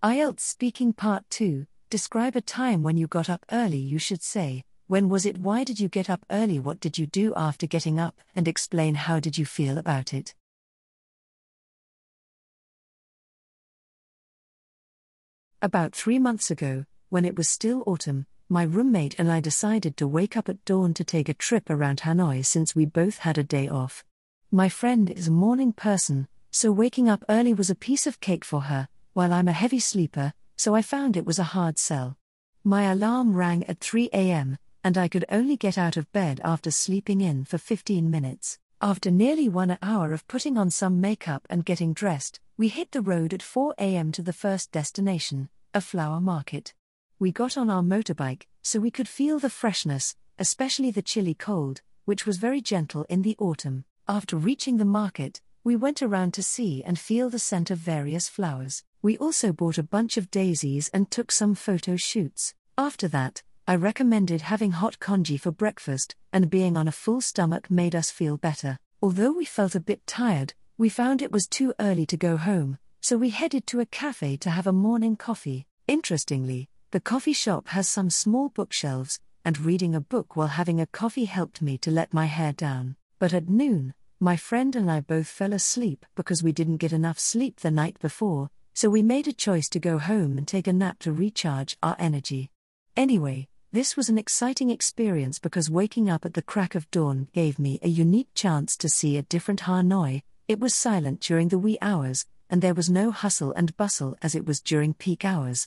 IELTS Speaking Part 2 Describe a time when you got up early. You should say, When was it? Why did you get up early? What did you do after getting up? And explain how did you feel about it. About three months ago, when it was still autumn, my roommate and I decided to wake up at dawn to take a trip around Hanoi since we both had a day off. My friend is a morning person, so waking up early was a piece of cake for her, while I'm a heavy sleeper, so I found it was a hard sell. My alarm rang at 3 a.m., and I could only get out of bed after sleeping in for 15 minutes. After nearly one hour of putting on some makeup and getting dressed, we hit the road at 4 a.m. to the first destination, a flower market. We got on our motorbike, so we could feel the freshness, especially the chilly cold, which was very gentle in the autumn. After reaching the market, we went around to see and feel the scent of various flowers. We also bought a bunch of daisies and took some photo shoots. After that, I recommended having hot congee for breakfast, and being on a full stomach made us feel better. Although we felt a bit tired, we found it was too early to go home, so we headed to a cafe to have a morning coffee. Interestingly, the coffee shop has some small bookshelves, and reading a book while having a coffee helped me to let my hair down. But at noon, my friend and I both fell asleep because we didn't get enough sleep the night before, so we made a choice to go home and take a nap to recharge our energy. Anyway, this was an exciting experience because waking up at the crack of dawn gave me a unique chance to see a different Hanoi. It was silent during the wee hours, and there was no hustle and bustle as it was during peak hours.